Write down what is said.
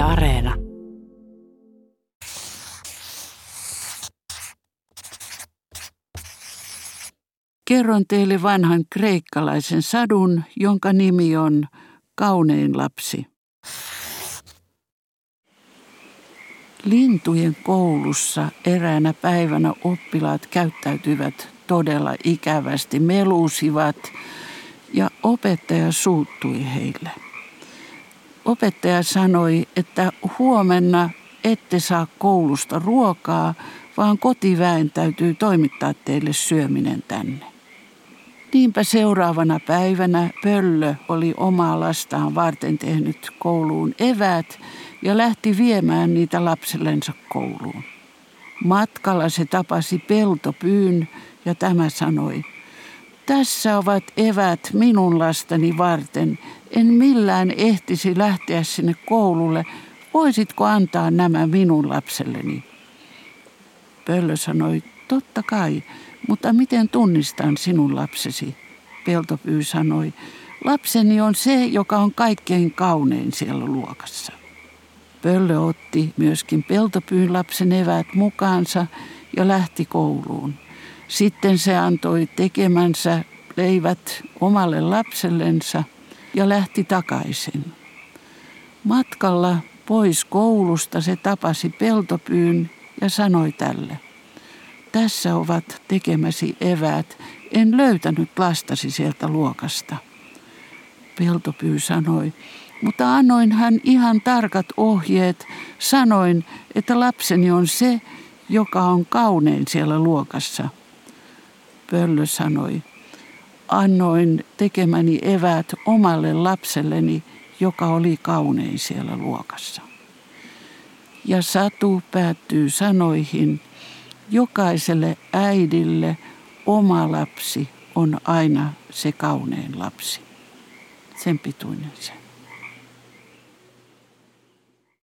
Areena. Kerron teille vanhan kreikkalaisen sadun, jonka nimi on Kaunein lapsi. Lintujen koulussa eräänä päivänä oppilaat käyttäytyivät todella ikävästi, melusivat ja opettaja suuttui heille. Opettaja sanoi, että huomenna ette saa koulusta ruokaa, vaan kotiväen täytyy toimittaa teille syöminen tänne. Niinpä seuraavana päivänä Pöllö oli omaa lastaan varten tehnyt kouluun eväät ja lähti viemään niitä lapsellensa kouluun. Matkalla se tapasi peltopyyn ja tämä sanoi, tässä ovat evät minun lastani varten. En millään ehtisi lähteä sinne koululle. Voisitko antaa nämä minun lapselleni? Pöllö sanoi, totta kai, mutta miten tunnistan sinun lapsesi? Peltopyy sanoi, lapseni on se, joka on kaikkein kaunein siellä luokassa. Pöllö otti myöskin peltopyyn lapsen evät mukaansa ja lähti kouluun. Sitten se antoi tekemänsä leivät omalle lapsellensa ja lähti takaisin. Matkalla pois koulusta se tapasi peltopyyn ja sanoi tälle. Tässä ovat tekemäsi eväät. En löytänyt lastasi sieltä luokasta. Peltopyy sanoi, mutta annoin hän ihan tarkat ohjeet. Sanoin, että lapseni on se, joka on kaunein siellä luokassa – Pöllö sanoi, annoin tekemäni eväät omalle lapselleni, joka oli kaunein siellä luokassa. Ja satu päättyy sanoihin, jokaiselle äidille oma lapsi on aina se kaunein lapsi. Sen pituinen se.